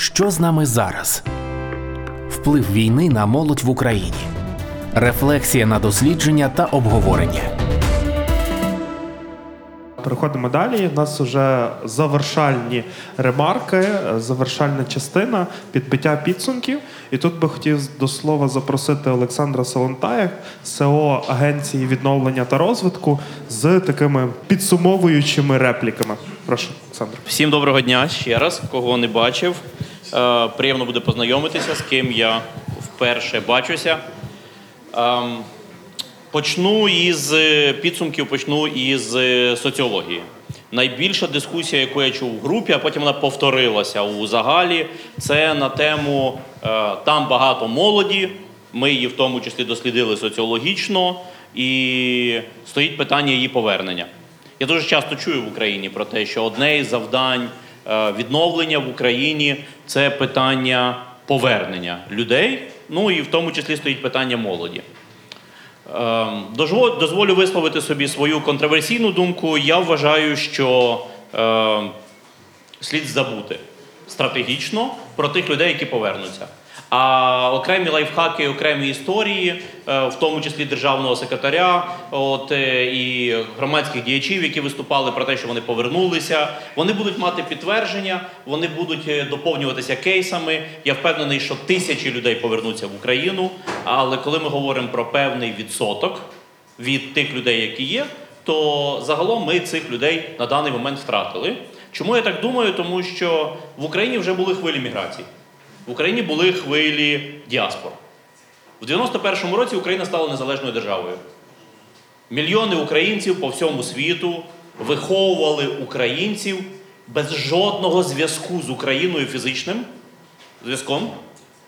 Що з нами зараз? Вплив війни на молодь в Україні. Рефлексія на дослідження та обговорення. Переходимо далі. У нас вже завершальні ремарки, завершальна частина, підбиття підсумків. І тут би хотів до слова запросити Олександра Солонтая, СО Агенції відновлення та розвитку, з такими підсумовуючими репліками. Прошу, Олександр. Всім доброго дня ще раз, кого не бачив. Е, Приємно буде познайомитися, з ким я вперше бачуся. Ем, Почну із підсумків, почну із е, соціології. Найбільша дискусія, яку я чув в групі, а потім вона повторилася у загалі, це на тему е, там багато молоді. Ми її в тому числі дослідили соціологічно, і стоїть питання її повернення. Я дуже часто чую в Україні про те, що одне із завдань відновлення в Україні це питання повернення людей. Ну і в тому числі стоїть питання молоді. Ем, Дозволю висловити собі свою контроверсійну думку. Я вважаю, що е, слід забути стратегічно про тих людей, які повернуться. А окремі лайфхаки, окремі історії, е, в тому числі державного секретаря, от е, і громадських діячів, які виступали про те, що вони повернулися, вони будуть мати підтвердження, вони будуть е, доповнюватися кейсами. Я впевнений, що тисячі людей повернуться в Україну. Але коли ми говоримо про певний відсоток від тих людей, які є, то загалом ми цих людей на даний момент втратили. Чому я так думаю? Тому що в Україні вже були хвилі міграції. В Україні були хвилі діаспор. В 91-му році Україна стала незалежною державою. Мільйони українців по всьому світу виховували українців без жодного зв'язку з Україною фізичним зв'язком.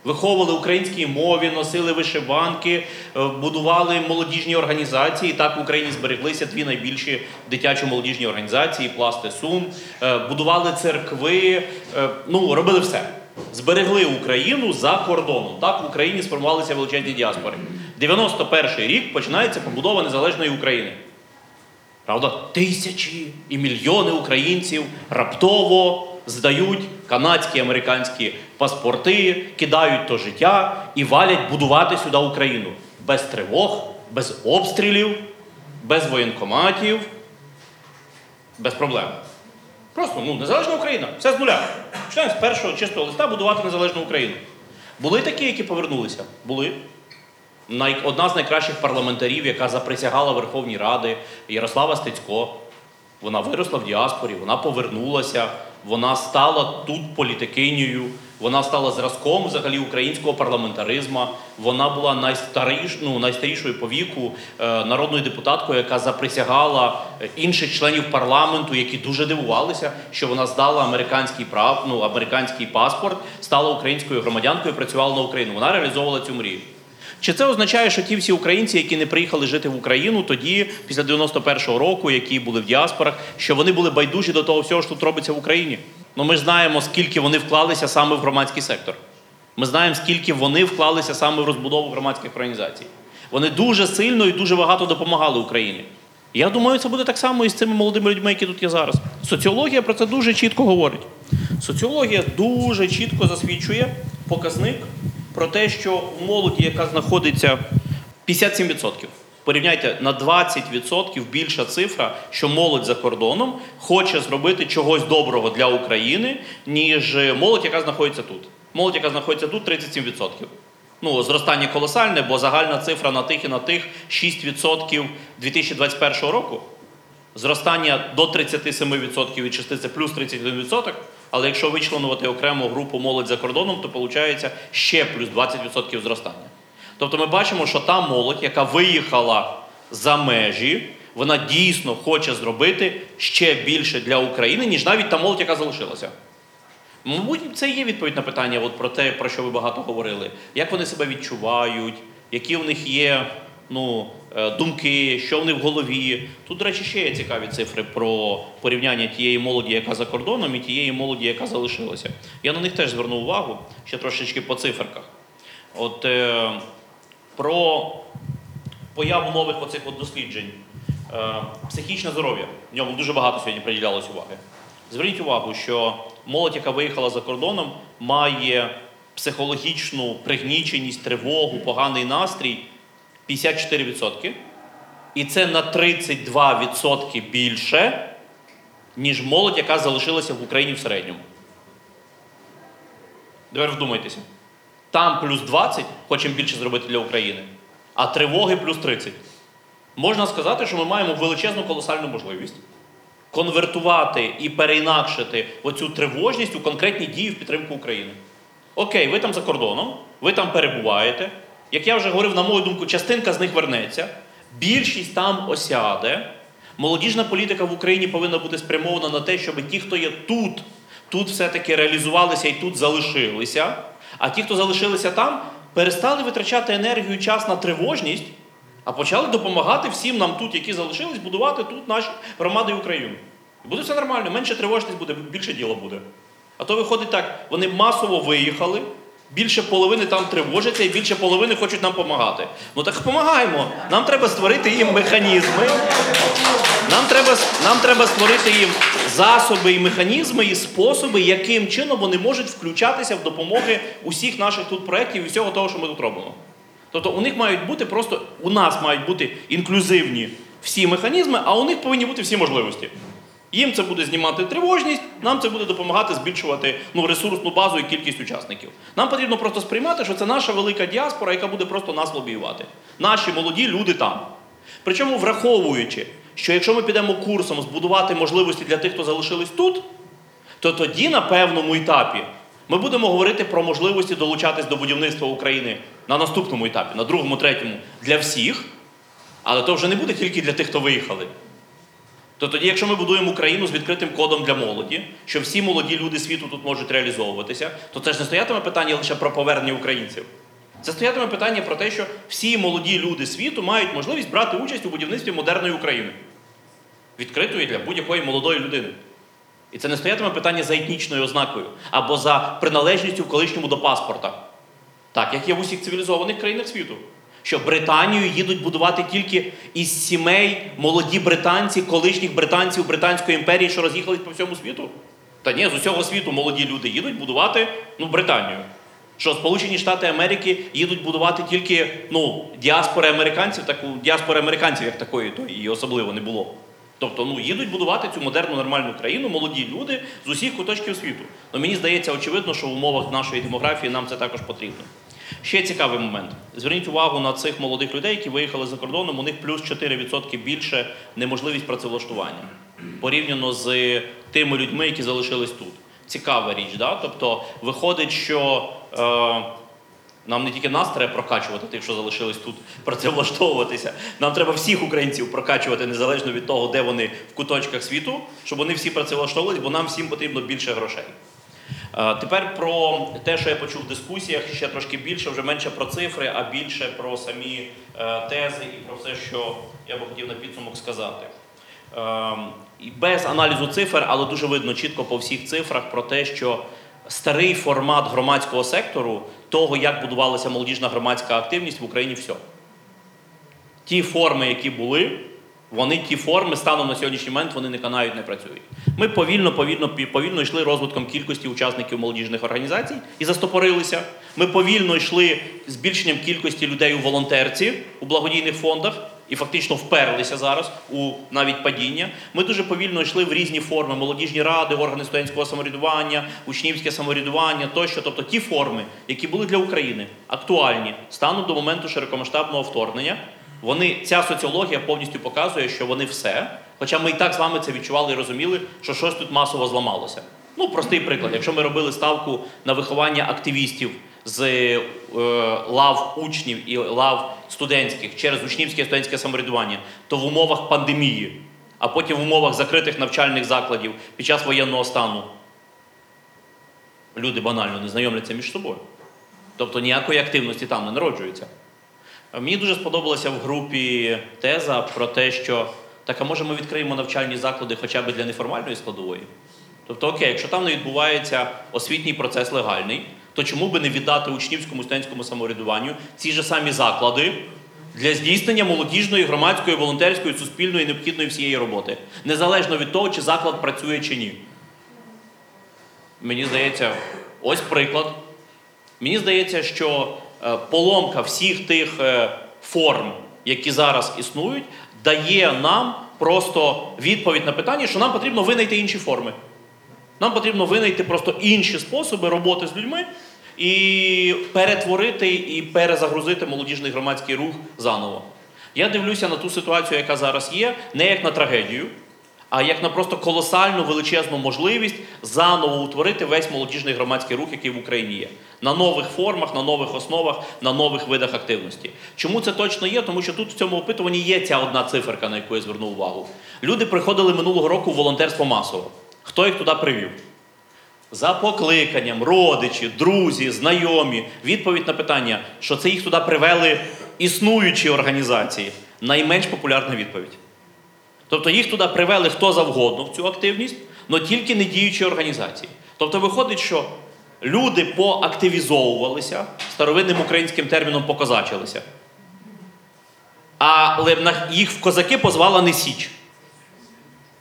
Виховували українській мові, носили вишиванки, е, будували молодіжні організації. Так в Україні збереглися дві найбільші дитячо-молодіжні організації Пласти Сум, е, будували церкви, е, ну робили все. Зберегли Україну за кордоном. Так в Україні сформувалися величезні діаспори. 91-й рік починається побудова незалежної України. Правда, тисячі і мільйони українців раптово здають канадські американські паспорти, кидають то життя і валять будувати сюди Україну без тривог, без обстрілів, без воєнкоматів, без проблем. Просто ну, незалежна Україна, все з нуля. Починаємо з першого чистого листа будувати незалежну Україну. Були такі, які повернулися? Були. Одна з найкращих парламентарів, яка заприсягала Верховній Ради, Ярослава Стецько. Вона виросла в діаспорі, вона повернулася, вона стала тут політикинею, вона стала зразком взагалі українського парламентаризму. Вона була найстаріш, ну, найстарішою по віку е, народною депутаткою, яка заприсягала е, інших членів парламенту, які дуже дивувалися, що вона здала американський прав, ну, американський паспорт, стала українською громадянкою, працювала на Україну. Вона реалізовувала цю мрію. Чи це означає, що ті всі українці, які не приїхали жити в Україну тоді, після 91-го року, які були в діаспорах, що вони були байдужі до того всього, що тут робиться в Україні? Ну ми знаємо, скільки вони вклалися саме в громадський сектор. Ми знаємо, скільки вони вклалися саме в розбудову громадських організацій. Вони дуже сильно і дуже багато допомагали Україні. Я думаю, це буде так само і з цими молодими людьми, які тут є зараз. Соціологія про це дуже чітко говорить. Соціологія дуже чітко засвідчує показник про те, що у молоді, яка знаходиться 57%. Порівняйте на 20% більша цифра, що молодь за кордоном хоче зробити чогось доброго для України, ніж молодь, яка знаходиться тут. Молодь, яка знаходиться тут, 37%. Ну, зростання колосальне, бо загальна цифра на тих і на тих 6% 2021 року. Зростання до 37% від 6 це плюс 31%. Але якщо вичленувати окрему групу молодь за кордоном, то виходить ще плюс 20% зростання. Тобто ми бачимо, що та молодь, яка виїхала за межі, вона дійсно хоче зробити ще більше для України, ніж навіть та молодь, яка залишилася. Мабуть, це є відповідь на питання от про те, про що ви багато говорили. Як вони себе відчувають, які в них є ну, е, думки, що в них в голові. Тут, до речі, ще є цікаві цифри про порівняння тієї молоді, яка за кордоном, і тієї молоді, яка залишилася. Я на них теж звернув увагу ще трошечки по циферках. От е, про появу нових оцих от досліджень. Е, психічне здоров'я. В ньому дуже багато сьогодні приділялось уваги. Зверніть увагу, що молодь, яка виїхала за кордоном, має психологічну пригніченість, тривогу, поганий настрій 54%. І це на 32% більше, ніж молодь, яка залишилася в Україні в середньому. Тепер вдумайтеся. Там плюс 20, хочемо більше зробити для України, а тривоги плюс 30. Можна сказати, що ми маємо величезну колосальну можливість конвертувати і переінакшити оцю тривожність у конкретні дії в підтримку України. Окей, ви там за кордоном, ви там перебуваєте. Як я вже говорив, на мою думку, частинка з них вернеться, більшість там осяде. Молодіжна політика в Україні повинна бути спрямована на те, щоб ті, хто є тут, тут все-таки реалізувалися і тут залишилися. А ті, хто залишилися там, перестали витрачати енергію і час на тривожність, а почали допомагати всім нам тут, які залишились, будувати тут наші громади України. І буде все нормально, менше тривожність буде, більше діла буде. А то виходить так, вони масово виїхали, більше половини там тривожаться і більше половини хочуть нам допомагати. Ну так допомагаємо. Нам треба створити їм механізми. Нам треба, нам треба створити їм засоби і механізми і способи, яким чином вони можуть включатися в допомоги усіх наших тут проєктів і всього того, що ми тут робимо. Тобто у них мають бути просто, у нас мають бути інклюзивні всі механізми, а у них повинні бути всі можливості. Їм це буде знімати тривожність, нам це буде допомагати збільшувати ну, ресурсну базу і кількість учасників. Нам потрібно просто сприймати, що це наша велика діаспора, яка буде просто нас лобіювати. Наші молоді люди там. Причому враховуючи, що якщо ми підемо курсом збудувати можливості для тих, хто залишились тут, то тоді на певному етапі ми будемо говорити про можливості долучатись до будівництва України на наступному етапі, на другому, третьому для всіх, але то вже не буде тільки для тих, хто виїхали. То тоді, якщо ми будуємо Україну з відкритим кодом для молоді, що всі молоді люди світу тут можуть реалізовуватися, то це ж не стоятиме питання лише про повернення українців. Це стоятиме питання про те, що всі молоді люди світу мають можливість брати участь у будівництві модерної України, відкритої для будь-якої молодої людини. І це не стоятиме питання за етнічною ознакою або за приналежністю в колишньому до паспорта. Так, як є в усіх цивілізованих країнах світу. Що Британію їдуть будувати тільки із сімей молоді британці, колишніх британців Британської імперії, що роз'їхались по всьому світу. Та ні, з усього світу молоді люди їдуть будувати ну, Британію. Що Сполучені Штати Америки їдуть будувати тільки ну, діаспори американців, таку діаспори американців, як такої, то і особливо не було. Тобто, ну їдуть будувати цю модерну нормальну країну, молоді люди з усіх куточків світу. Ну мені здається, очевидно, що в умовах нашої демографії нам це також потрібно. Ще цікавий момент. Зверніть увагу на цих молодих людей, які виїхали за кордоном, у них плюс 4% більше неможливість працевлаштування порівняно з тими людьми, які залишились тут. Цікава річ, да? Тобто виходить, що е, нам не тільки нас треба прокачувати, тих, що залишились тут, працевлаштовуватися. Нам треба всіх українців прокачувати незалежно від того, де вони в куточках світу, щоб вони всі працевлаштовувались, бо нам всім потрібно більше грошей. Е, Тепер про те, що я почув в дискусіях, ще трошки більше, вже менше про цифри, а більше про самі е, тези і про все, що я би хотів на підсумок сказати. Ем, І без аналізу цифр, але дуже видно чітко по всіх цифрах про те, що старий формат громадського сектору, того, як будувалася молодіжна громадська активність в Україні, все. Ті форми, які були, вони ті форми станом на сьогоднішній момент вони не канають, не працюють. Ми повільно, повільно, повільно йшли розвитком кількості учасників молодіжних організацій і застопорилися. Ми повільно йшли збільшенням кількості людей у волонтерці у благодійних фондах і фактично вперлися зараз у навіть падіння. Ми дуже повільно йшли в різні форми: молодіжні ради, органи студентського самоврядування, учнівське самоврядування тощо. Тобто ті форми, які були для України актуальні станом до моменту широкомасштабного вторгнення. Вони ця соціологія повністю показує, що вони все. Хоча ми і так з вами це відчували і розуміли, що щось тут масово зламалося. Ну, простий приклад. Якщо ми робили ставку на виховання активістів з е, лав учнів і лав студентських через учнівське студентське самоврядування, то в умовах пандемії, а потім в умовах закритих навчальних закладів під час воєнного стану люди банально не знайомляться між собою. Тобто ніякої активності там не народжується. Мені дуже сподобалося в групі теза про те, що так, а може ми відкриємо навчальні заклади хоча б для неформальної складової? Тобто, окей, якщо там не відбувається освітній процес легальний, то чому би не віддати учнівському студентському самоврядуванню ці ж самі заклади для здійснення молодіжної, громадської, волонтерської, суспільної необхідної всієї роботи, незалежно від того, чи заклад працює чи ні? Мені здається, ось приклад. Мені здається, що поломка всіх тих е, форм, які зараз існують, дає нам просто відповідь на питання, що нам потрібно винайти інші форми. Нам потрібно винайти просто інші способи роботи з людьми і перетворити і перезагрузити молодіжний громадський рух заново. Я дивлюся на ту ситуацію, яка зараз є, не як на трагедію, а як на просто колосальну величезну можливість заново утворити весь молодіжний громадський рух, який в Україні є. На нових формах, на нових основах, на нових видах активності. Чому це точно є? Тому що тут в цьому опитуванні є ця одна циферка, на яку я звернув увагу. Люди приходили минулого року в волонтерство масово. Хто їх туди привів? За покликанням, родичі, друзі, знайомі. Відповідь на питання, що це їх туди привели існуючі організації. Найменш популярна відповідь. Тобто їх туди привели хто завгодно в цю активність, але тільки не діючі організації. Тобто виходить, що люди поактивізовувалися, старовинним українським терміном покозачилися. Але їх в козаки позвала не Січ.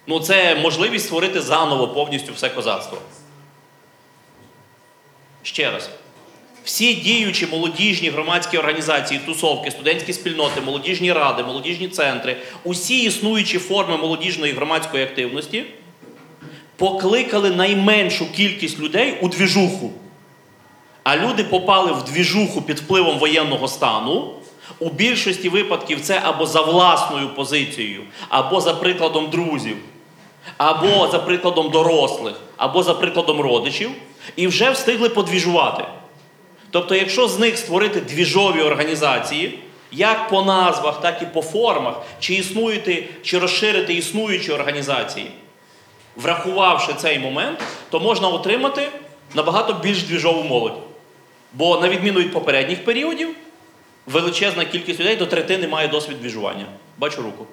Ну, це можливість створити заново повністю все козацтво. Ще раз. Всі діючі молодіжні громадські організації, тусовки, студентські спільноти, молодіжні ради, молодіжні центри, усі існуючі форми молодіжної громадської активності покликали найменшу кількість людей у двіжуху. А люди попали в двіжуху під впливом воєнного стану. У більшості випадків це або за власною позицією, або за прикладом друзів, або за прикладом дорослих, або за прикладом родичів, і вже встигли подвіжувати. Тобто, якщо з них створити двіжові організації, як по назвах, так і по формах, чи існуєте, чи розширити існуючі організації, врахувавши цей момент, то можна отримати набагато більш двіжову молодь. Бо, на відміну від попередніх періодів, величезна кількість людей до третини має досвід двіжування. Бачу руку.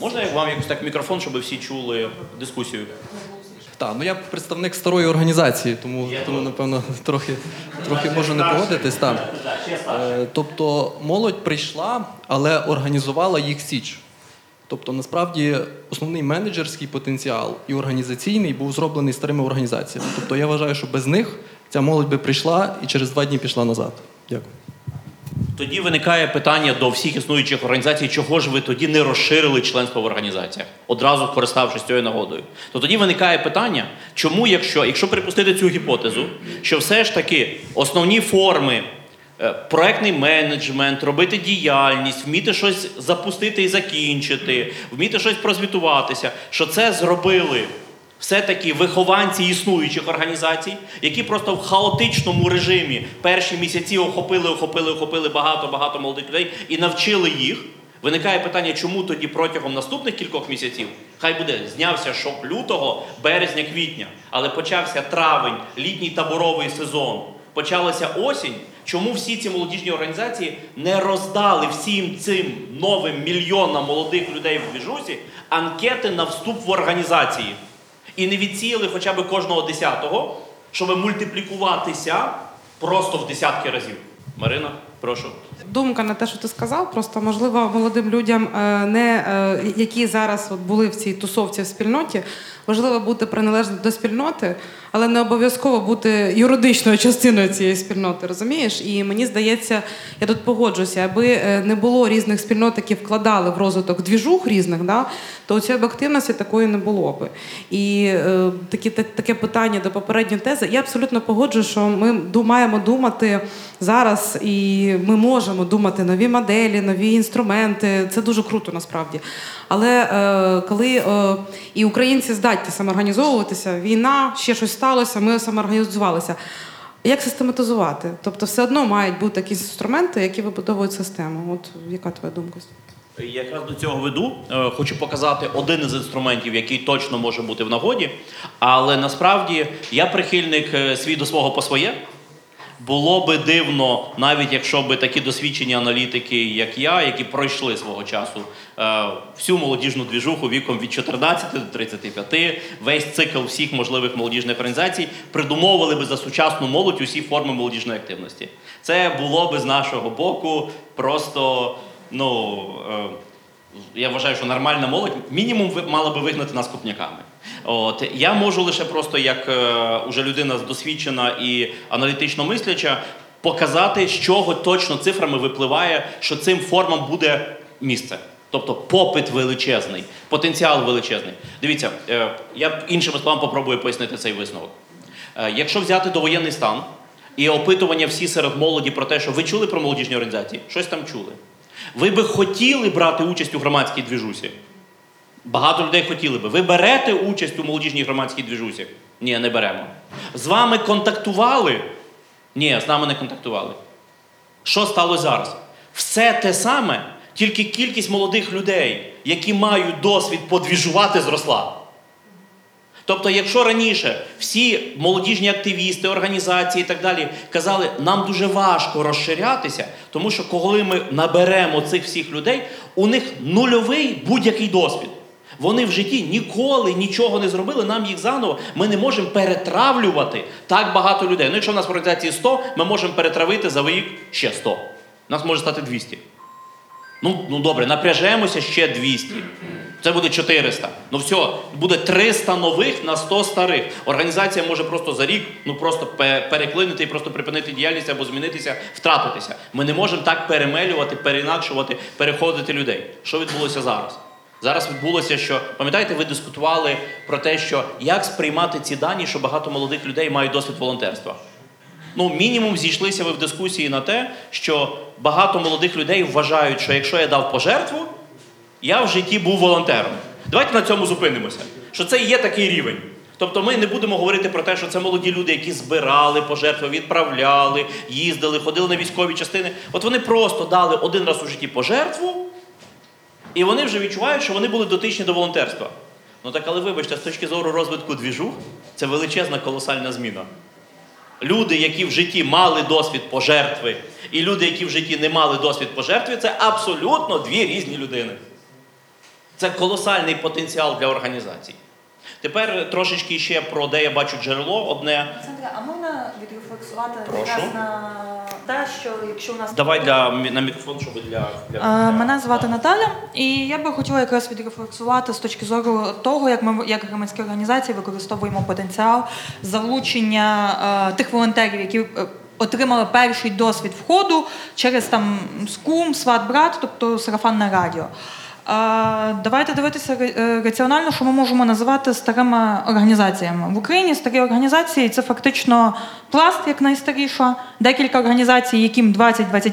Можна я вам якось так мікрофон, щоб всі чули дискусію? Так, ну я представник старої організації, тому, тому напевно, трохи, трохи можу не погодитись. Так. Е, Тобто молодь прийшла, але організувала їх січ. Тобто, насправді, основний менеджерський потенціал і організаційний був зроблений старими організаціями. Тобто я вважаю, що без них ця молодь би прийшла і через два дні пішла назад. Дякую. Тоді виникає питання до всіх існуючих організацій, чого ж ви тоді не розширили членство в організаціях, одразу користавшись цією нагодою. То тоді виникає питання, чому, якщо, якщо припустити цю гіпотезу, що все ж таки основні форми, проектний менеджмент, робити діяльність, вміти щось запустити і закінчити, вміти щось прозвітуватися, що це зробили все-таки вихованці існуючих організацій, які просто в хаотичному режимі перші місяці охопили, охопили, охопили багато, багато молодих людей і навчили їх. Виникає питання, чому тоді протягом наступних кількох місяців, хай буде, знявся шок лютого, березня, квітня, але почався травень, літній таборовий сезон, почалася осінь. Чому всі ці молодіжні організації не роздали всім цим новим мільйонам молодих людей в двіжусі анкети на вступ в організації? і не відсіяли хоча б кожного десятого, щоб мультиплікуватися просто в десятки разів. Марина, прошу. Думка на те, що ти сказав, просто можливо молодим людям, е, не, е, які зараз от були в цій тусовці в спільноті, важливо бути приналежним до спільноти, але не обов'язково бути юридичною частиною цієї спільноти, розумієш? І мені здається, я тут погоджуся, аби е, не було різних спільнот, які вкладали в розвиток двіжух різних, да, то цієї б активності такої не було би. І е, такі, та- таке питання до попередньої тези. Я абсолютно погоджую, що ми маємо думати зараз, і ми можемо думати нові моделі, нові інструменти. Це дуже круто насправді. Але е, коли е, і українці здатні самоорганізовуватися, війна, ще щось сталося, ми самоорганізувалися. Як систематизувати? Тобто, все одно мають бути якісь інструменти, які вибудовують систему. От яка твоя думка? Якраз до цього веду. Е, Хочу показати один із інструментів, який точно може бути в нагоді. Але насправді я прихильник е, свій до свого по своє. Було би дивно, навіть якщо би такі досвідчені аналітики, як я, які пройшли свого часу е, всю молодіжну двіжуху віком від 14 до 35, весь цикл всіх можливих молодіжних організацій, придумовували би за сучасну молодь усі форми молодіжної активності. Це було би з нашого боку просто ну, е, я вважаю, що нормальна молодь мінімум мала би вигнати нас купняками. От я можу лише просто як е, уже людина досвідчена і аналітично мисляча показати, з чого точно цифрами випливає, що цим формам буде місце. Тобто попит величезний, потенціал величезний. Дивіться, е, я іншими словами попробую пояснити цей висновок. Е, Якщо взяти довоєнний стан і опитування всі серед молоді про те, що ви чули про молодіжні організації, щось там чули. Ви би хотіли брати участь у громадській двіжусі? Багато людей хотіли би. Ви берете участь у молодіжній громадській двіжусі? Ні, не беремо. З вами контактували? Ні, з нами не контактували. Що сталося зараз? Все те саме, тільки кількість молодих людей, які мають досвід подвіжувати, зросла. Тобто, якщо раніше всі молодіжні активісти, організації і так далі казали, нам дуже важко розширятися, тому що коли ми наберемо цих всіх людей, у них нульовий будь-який досвід. Вони в житті ніколи нічого не зробили, нам їх заново. Ми не можемо перетравлювати так багато людей. Ну, якщо в нас в організації 100, ми можемо перетравити за рік ще 100. У нас може стати 200. Ну, ну добре, напряжемося ще 200. Це буде 400. Ну все, буде 300 нових на 100 старих. Організація може просто за рік ну просто переклинити і просто припинити діяльність або змінитися, втратитися. Ми не можемо так перемелювати, переінакшувати, переходити людей. Що відбулося зараз? Зараз відбулося, що пам'ятаєте, ви дискутували про те, що як сприймати ці дані, що багато молодих людей мають досвід волонтерства. Ну, мінімум зійшлися ви в дискусії на те, що багато молодих людей вважають, що якщо я дав пожертву, я в житті був волонтером. Давайте на цьому зупинимося. Що це є такий рівень. Тобто ми не будемо говорити про те, що це молоді люди, які збирали пожертви, відправляли, їздили, ходили на військові частини. От вони просто дали один раз у житті пожертву, і вони вже відчувають, що вони були дотичні до волонтерства. Ну так, але вибачте, з точки зору розвитку двіжух, це величезна колосальна зміна. Люди, які в житті мали досвід пожертви, і люди, які в житті не мали досвід пожертви, це абсолютно дві різні людини. Це колосальний потенціал для організацій. Тепер трошечки ще про де я бачу джерело. Одне. Олександра, а можна відрефлексувати Прошу. якраз на те, що якщо у нас Давай для, на мікрофон, щоб для. для, Е. Мене звати Наталя, і я би хотіла якраз відрефлексувати з точки зору того, як ми як громадські організації використовуємо потенціал залучення е, тих волонтерів, які е, отримали перший досвід входу через там скум, сват, брат, тобто сарафанне радіо. Давайте дивитися е, раціонально, що ми можемо називати старими організаціями. В Україні старі організації це фактично пласт, як найстаріша, декілька організацій, яким 20-25,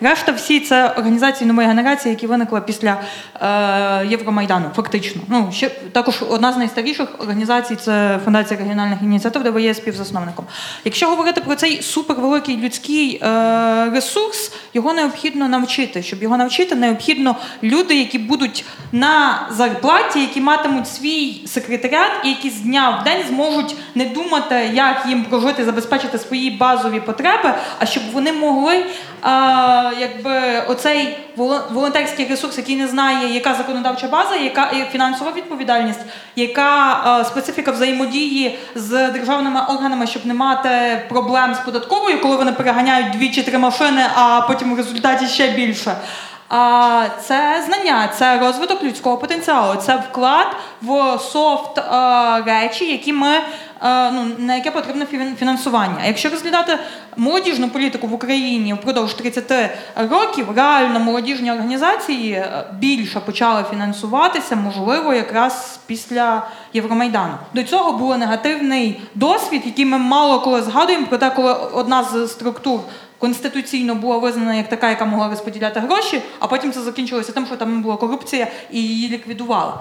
решта всі це організації нової генерації, які виникли після е, Євромайдану, фактично. Ну, ще також одна з найстаріших організацій це Фундація регіональних ініціатив, де ви є співзасновником. Якщо говорити про цей супервеликий людський е, ресурс, його необхідно навчити. Щоб його навчити, необхідно люди, які будуть на зарплаті, які матимуть свій секретаріат, і які з дня в день зможуть не думати, як їм прожити, забезпечити свої базові потреби, а щоб вони могли а, якби оцей воло- волонтерський ресурс, який не знає, яка законодавча база, яка фінансова відповідальність, яка а, специфіка взаємодії з державними органами, щоб не мати проблем з податковою, коли вони переганяють дві чи три машини, а потім в результаті ще більше. А це знання, це розвиток людського потенціалу, це вклад в софт е, речі, які ми е, ну на яке потрібно фін- фінансування. Якщо розглядати молодіжну політику в Україні впродовж 30 років, реально молодіжні організації е, більше почали фінансуватися, можливо, якраз після Євромайдану. До цього був негативний досвід, який ми мало коли згадуємо, проте коли одна з структур конституційно була визнана як така, яка могла розподіляти гроші, а потім це закінчилося тим, що там була корупція і її ліквідували.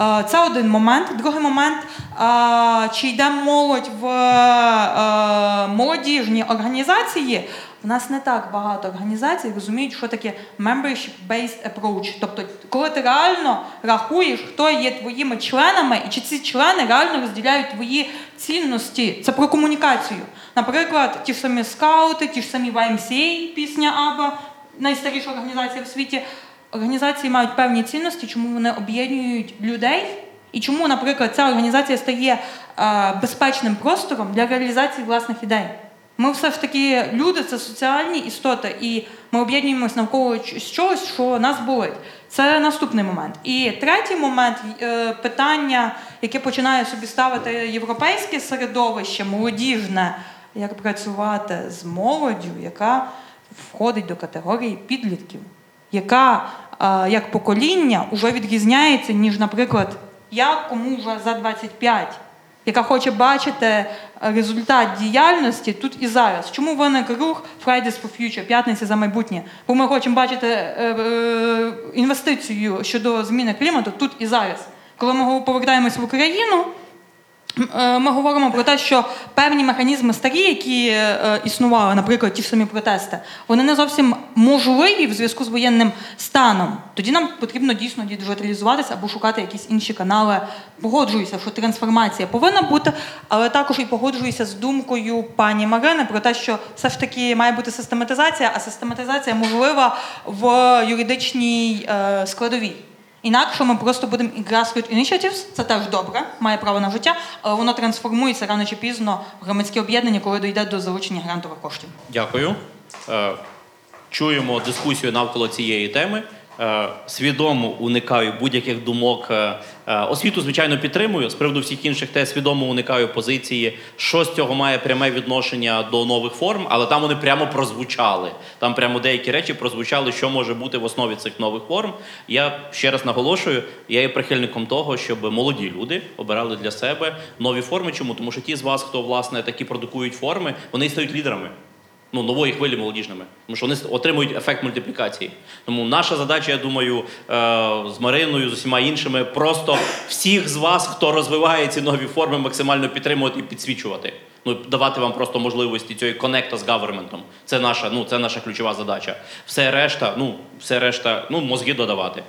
Е, Це один момент. Другий момент, е, чи йде молодь в е, молодіжні організації. У нас не так багато організацій розуміють, що таке membership-based approach. Тобто, коли ти реально рахуєш, хто є твоїми членами, і чи ці члени реально розділяють твої цінності. Це про комунікацію. Наприклад, ті ж самі скаути, ті ж самі YMCA, пісня Аба, найстаріша організація в світі. Організації мають певні цінності, чому вони об'єднують людей, і чому, наприклад, ця організація стає е, безпечним простором для реалізації власних ідей. Ми все ж таки люди, це соціальні істоти, і ми об'єднуємось навколо чогось, що нас болить. Це наступний момент. І третій момент е, питання, яке починає собі ставити європейське середовище, молодіжне, як працювати з молоддю, яка входить до категорії підлітків, яка е, як покоління вже відрізняється, ніж, наприклад, я, кому вже за 25 яка хоче бачити е, результат діяльності тут і зараз. Чому виник рух Fridays for Future, п'ятниці за майбутнє? Бо ми хочемо бачити е, е, інвестицію щодо зміни клімату тут і зараз. Коли ми повертаємось в Україну, Ми говоримо про те, що певні механізми старі, які е, існували, наприклад, ті ж самі протести, вони не зовсім можливі в зв'язку з воєнним станом. Тоді нам потрібно дійсно діджиталізуватися або шукати якісь інші канали. Погоджуюся, що трансформація повинна бути, але також і погоджуюся з думкою пані Марини про те, що все ж таки має бути систематизація, а систематизація можлива в юридичній е, складовій. Інакше ми просто будемо і grassroots initiatives, це теж добре, має право на життя, але воно трансформується рано чи пізно в громадське об'єднання, коли дійде до залучення грантових коштів. Дякую. Е, Чуємо дискусію навколо цієї теми. Е, Свідомо уникаю будь-яких думок. Е, е, Освіту, звичайно, підтримую. З приводу всіх інших те свідомо уникаю позиції, що з цього має пряме відношення до нових форм, але там вони прямо прозвучали. Там прямо деякі речі прозвучали, що може бути в основі цих нових форм. Я ще раз наголошую, я є прихильником того, щоб молоді люди обирали для себе нові форми. Чому? Тому що ті з вас, хто власне такі продукують форми, вони стають лідерами ну, нової хвилі молодіжними, тому що вони отримують ефект мультиплікації. Тому наша задача, я думаю, е, з Мариною, з усіма іншими, просто всіх з вас, хто розвиває ці нові форми, максимально підтримувати і підсвічувати. Ну, давати вам просто можливості цієї конекта з гаверментом. Це наша, ну, це наша ключова задача. Все решта, ну, все решта, ну, мозги додавати.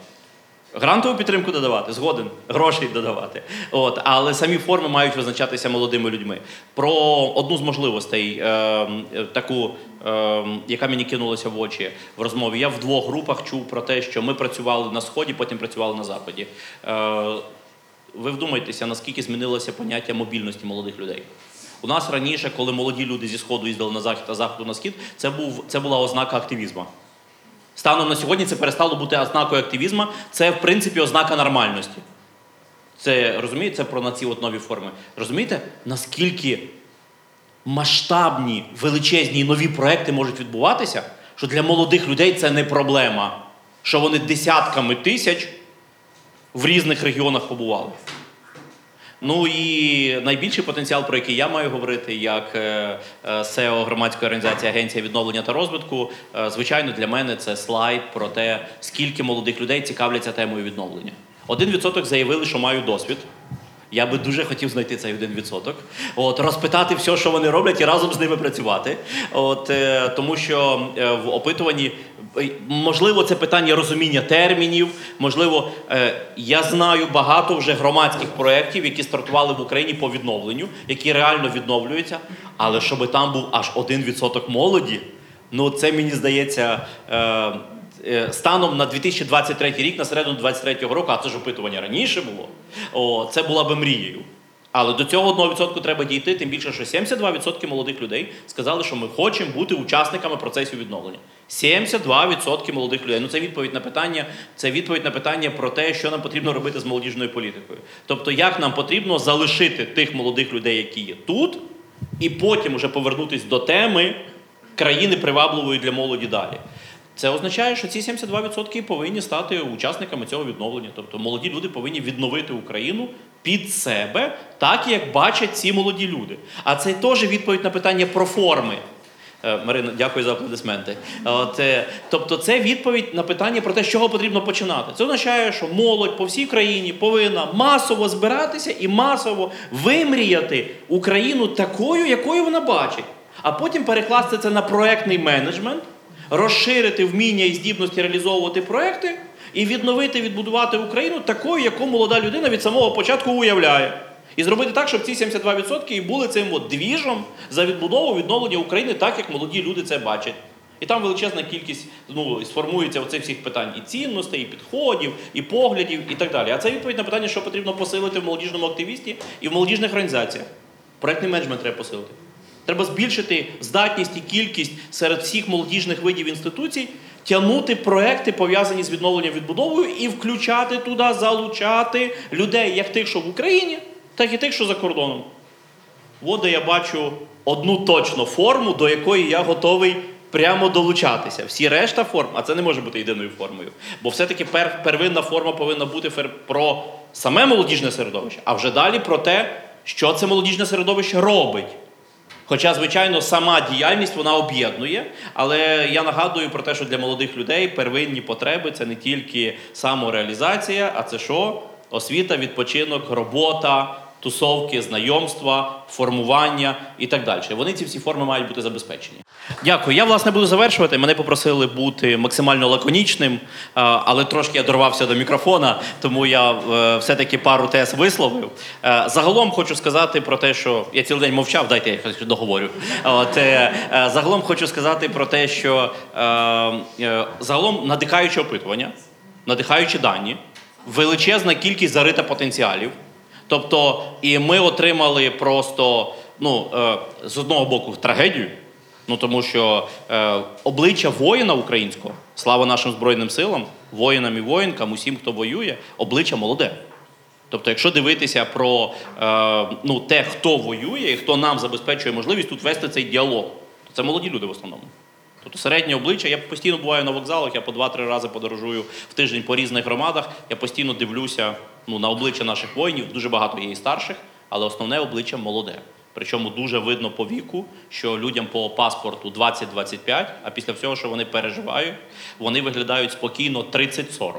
Грантову підтримку додавати, згоден, грошей додавати. От, але самі форми мають визначатися молодими людьми. Про одну з можливостей, е, таку, е, яка мені кинулася в очі в розмові. Я в двох групах чув про те, що ми працювали на сході, потім працювали на заході. Е, ви вдумайтеся, наскільки змінилося поняття мобільності молодих людей. У нас раніше, коли молоді люди зі сходу їздили на захід, а заходу на схід, це був це була ознака активізму. Станом на сьогодні це перестало бути ознакою активізму, це в принципі ознака нормальності. Це розумієте, це про на ці от нові форми. Розумієте, наскільки масштабні, величезні нові проекти можуть відбуватися, що для молодих людей це не проблема, що вони десятками тисяч в різних регіонах побували. Ну і найбільший потенціал, про який я маю говорити, як е, е, СЕО громадської організації Агенція відновлення та розвитку, е, звичайно, для мене це слайд про те, скільки молодих людей цікавляться темою відновлення. Один відсоток заявили, що мають досвід. Я би дуже хотів знайти цей один відсоток. От розпитати все, що вони роблять, і разом з ними працювати. От е, тому, що е, в опитуванні е, можливо це питання розуміння термінів. Можливо, я знаю багато вже громадських проєктів, які стартували в Україні по відновленню, які реально відновлюються. Але щоб там був аж один відсоток молоді, ну це мені здається. Е, Станом на 2023 рік, на середину 2023 року, а це ж опитування раніше було, о, це була би мрією. Але до цього 1% треба дійти, тим більше, що 72% молодих людей сказали, що ми хочемо бути учасниками процесу відновлення. 72% молодих людей. Ну це відповідь на питання. Це відповідь на питання про те, що нам потрібно робити з молодіжною політикою. Тобто, як нам потрібно залишити тих молодих людей, які є тут, і потім вже повернутися до теми країни привабливої для молоді далі. Це означає, що ці 72% повинні стати учасниками цього відновлення. Тобто молоді люди повинні відновити Україну під себе, так як бачать ці молоді люди. А це теж відповідь на питання про форми. Е, Марина, дякую за аплодисменти. От, е, тобто, це відповідь на питання про те, з чого потрібно починати. Це означає, що молодь по всій країні повинна масово збиратися і масово вимріяти Україну такою, якою вона бачить, а потім перекласти це на проектний менеджмент розширити вміння і здібності реалізовувати проекти і відновити, відбудувати Україну такою, яку молода людина від самого початку уявляє. І зробити так, щоб ці 72% і були цим от двіжом за відбудову відновлення України, так як молоді люди це бачать. І там величезна кількість ну, сформується оцих всіх питань і цінностей, і підходів, і поглядів, і так далі. А це відповідь на питання, що потрібно посилити в молодіжному активісті і в молодіжних організаціях. Проектний менеджмент треба посилити. Треба збільшити здатність і кількість серед всіх молодіжних видів інституцій, тягнути проекти, пов'язані з відновленням відбудовою, і включати туди, залучати людей, як тих, що в Україні, так і тих, що за кордоном. От де я бачу одну точно форму, до якої я готовий прямо долучатися. Всі решта форм, а це не може бути єдиною формою. Бо все-таки пер, первинна форма повинна бути про саме молодіжне середовище, а вже далі про те, що це молодіжне середовище робить. Хоча, звичайно, сама діяльність вона об'єднує, але я нагадую про те, що для молодих людей первинні потреби це не тільки самореалізація, а це що? Освіта, відпочинок, робота, тусовки, знайомства, формування і так далі. Вони ці всі форми мають бути забезпечені. Дякую. Я власне буду завершувати. Мене попросили бути максимально лаконічним, але трошки я дорвався до мікрофона, тому я е, все-таки пару тез висловив. Е, Загалом хочу сказати про те, що я цілий день мовчав, дайте я якось договорю. От, е, е, загалом хочу сказати про те, що е, е, загалом надихаюче опитування, надихаючі дані, величезна кількість зарита потенціалів. Тобто, і ми отримали просто ну, е, з одного боку трагедію, ну тому що е, обличчя воїна українського, слава нашим Збройним силам, воїнам і воїнкам, усім, хто воює, обличчя молоде. Тобто, якщо дивитися про е, ну, те, хто воює і хто нам забезпечує можливість тут вести цей діалог, то це молоді люди в основному. Тобто середнє обличчя, я постійно буваю на вокзалах, я по два-три рази подорожую в тиждень по різних громадах. Я постійно дивлюся ну, на обличчя наших воїнів. Дуже багато є і старших, але основне обличчя молоде. Причому дуже видно по віку, що людям по паспорту 20-25, а після всього, що вони переживають, вони виглядають спокійно 30-40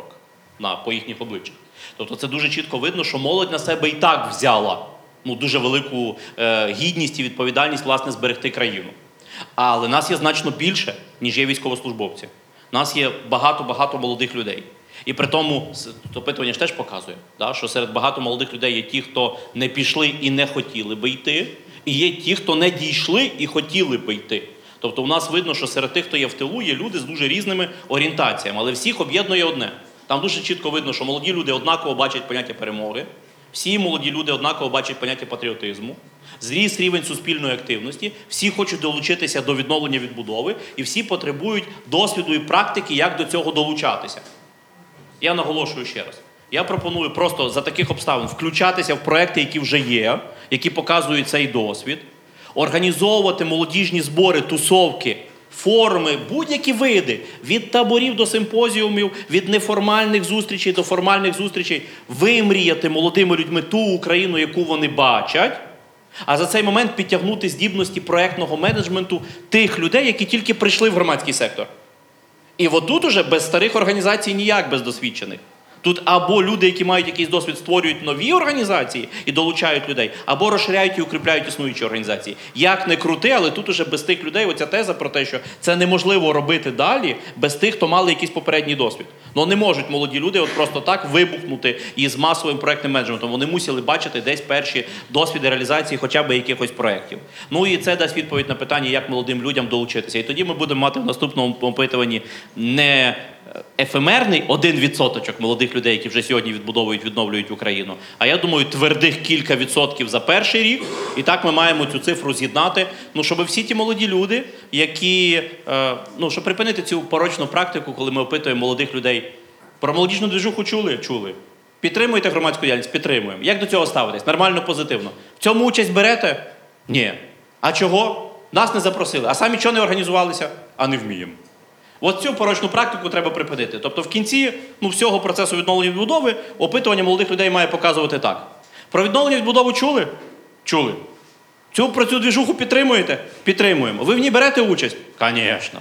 на, по їхніх обличчях. Тобто це дуже чітко видно, що молодь на себе і так взяла ну, дуже велику е, гідність і відповідальність власне зберегти країну. Але нас є значно більше, ніж є військовослужбовці. Нас є багато-багато молодих людей. І при тому опитування ж теж показує, да, що серед багато молодих людей є ті, хто не пішли і не хотіли би йти, і є ті, хто не дійшли і хотіли би йти. Тобто у нас видно, що серед тих, хто є в тилу, є люди з дуже різними орієнтаціями, але всіх об'єднує одне. Там дуже чітко видно, що молоді люди однаково бачать поняття перемоги, всі молоді люди однаково бачать поняття патріотизму, зріс рівень суспільної активності, всі хочуть долучитися до відновлення відбудови, і всі потребують досвіду і практики, як до цього долучатися. Я наголошую ще раз. Я пропоную просто за таких обставин включатися в проекти, які вже є, які показують цей досвід, організовувати молодіжні збори, тусовки, форуми, будь-які види від таборів до симпозіумів, від неформальних зустрічей до формальних зустрічей, вимріяти молодими людьми ту Україну, яку вони бачать. А за цей момент підтягнути здібності проектного менеджменту тих людей, які тільки прийшли в громадський сектор. І отут уже без старих організацій ніяк без досвідчених. Тут або люди, які мають якийсь досвід, створюють нові організації і долучають людей, або розширяють і укріпляють існуючі організації. Як не крути, але тут уже без тих людей оця теза про те, що це неможливо робити далі без тих, хто мали якийсь попередній досвід. Ну не можуть молоді люди от просто так вибухнути із масовим проектним менеджментом. Вони мусили бачити десь перші досвіди реалізації хоча б якихось проєктів. Ну і це дасть відповідь на питання, як молодим людям долучитися. І тоді ми будемо мати в наступному опитуванні не ефемерний один відсоточок молодих людей, які вже сьогодні відбудовують, відновлюють Україну. А я думаю, твердих кілька відсотків за перший рік. І так ми маємо цю цифру з'єднати. Ну, щоб всі ті молоді люди, які е, ну, щоб припинити цю порочну практику, коли ми опитуємо молодих людей. Про молодіжну движуху чули? Чули. Підтримуєте громадську діяльність? Підтримуємо. Як до цього ставитесь? Нормально, позитивно. В цьому участь берете? Ні. А чого? Нас не запросили. А самі чого не організувалися? А не вміємо. От цю порочну практику треба припинити. Тобто в кінці ну, всього процесу відновлення відбудови опитування молодих людей має показувати так. Про відновлення відбудову чули? Чули. Цю про цю двіжуху підтримуєте? Підтримуємо. Ви в ній берете участь? Звісно.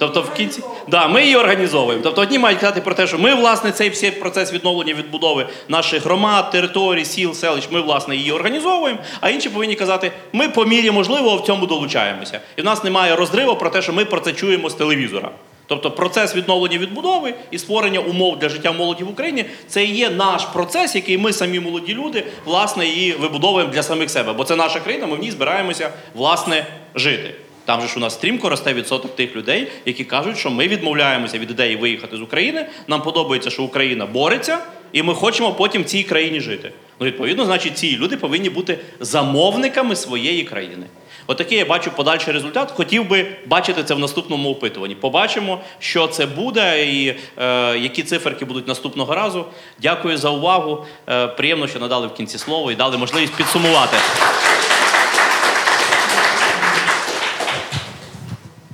Тобто в кінці да, ми її організовуємо. Тобто одні мають казати про те, що ми, власне, цей всій процес відновлення відбудови наших громад, територій, сіл, селищ, ми, власне, її організовуємо, а інші повинні казати, ми по мірі можливого в цьому долучаємося. І в нас немає розриву про те, що ми про це чуємо з телевізора. Тобто процес відновлення відбудови і створення умов для життя молоді в Україні це і є наш процес, який ми самі молоді люди, власне, і вибудовуємо для самих себе. Бо це наша країна, ми в ній збираємося власне жити. Там же ж у нас стрімко росте відсоток тих людей, які кажуть, що ми відмовляємося від ідеї виїхати з України. Нам подобається, що Україна бореться, і ми хочемо потім в цій країні жити. Ну, відповідно, значить, ці люди повинні бути замовниками своєї країни. Отакий я бачу подальший результат. Хотів би бачити це в наступному опитуванні. Побачимо, що це буде і е, які циферки будуть наступного разу. Дякую за увагу. Е, приємно, що надали в кінці слово і дали можливість підсумувати.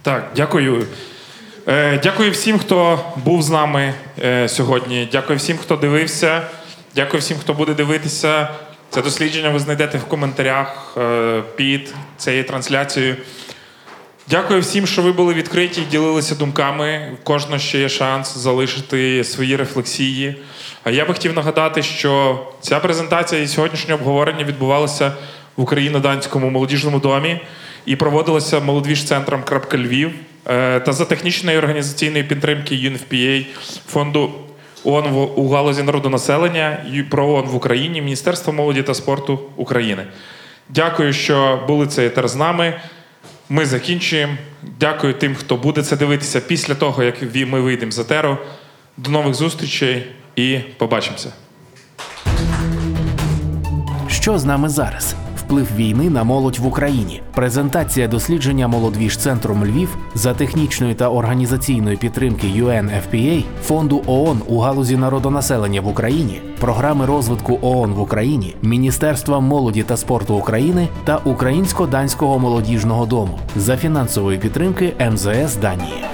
Так, дякую. Е, дякую всім, хто був з нами е, сьогодні. Дякую всім, хто дивився. Дякую всім, хто буде дивитися. Це дослідження ви знайдете в коментарях е, під цією трансляцією. Дякую всім, що ви були відкриті і ділилися думками. У кожного ще є шанс залишити свої рефлексії. А я би хотів нагадати, що ця презентація і сьогоднішнє обговорення відбувалося в Україно-Данському молодіжному домі і проводилося молодіж-центром «Крапка Львів е, та за технічної організаційної підтримки UNFPA, фонду ООН у галузі народонаселення і про ООН в Україні, Міністерства молоді та спорту України. Дякую, що були цей етер з нами. Ми закінчуємо. Дякую тим, хто буде це дивитися після того, як ми вийдемо з етеру. До нових зустрічей і побачимося. Що з нами зараз? Вплив війни на молодь в Україні. Презентація дослідження молодвіж центром Львів за технічної та організаційної підтримки UNFPA, фонду ООН у галузі народонаселення в Україні, програми розвитку ООН в Україні, Міністерства молоді та спорту України та Українсько-данського молодіжного дому за фінансової підтримки МЗС Данії.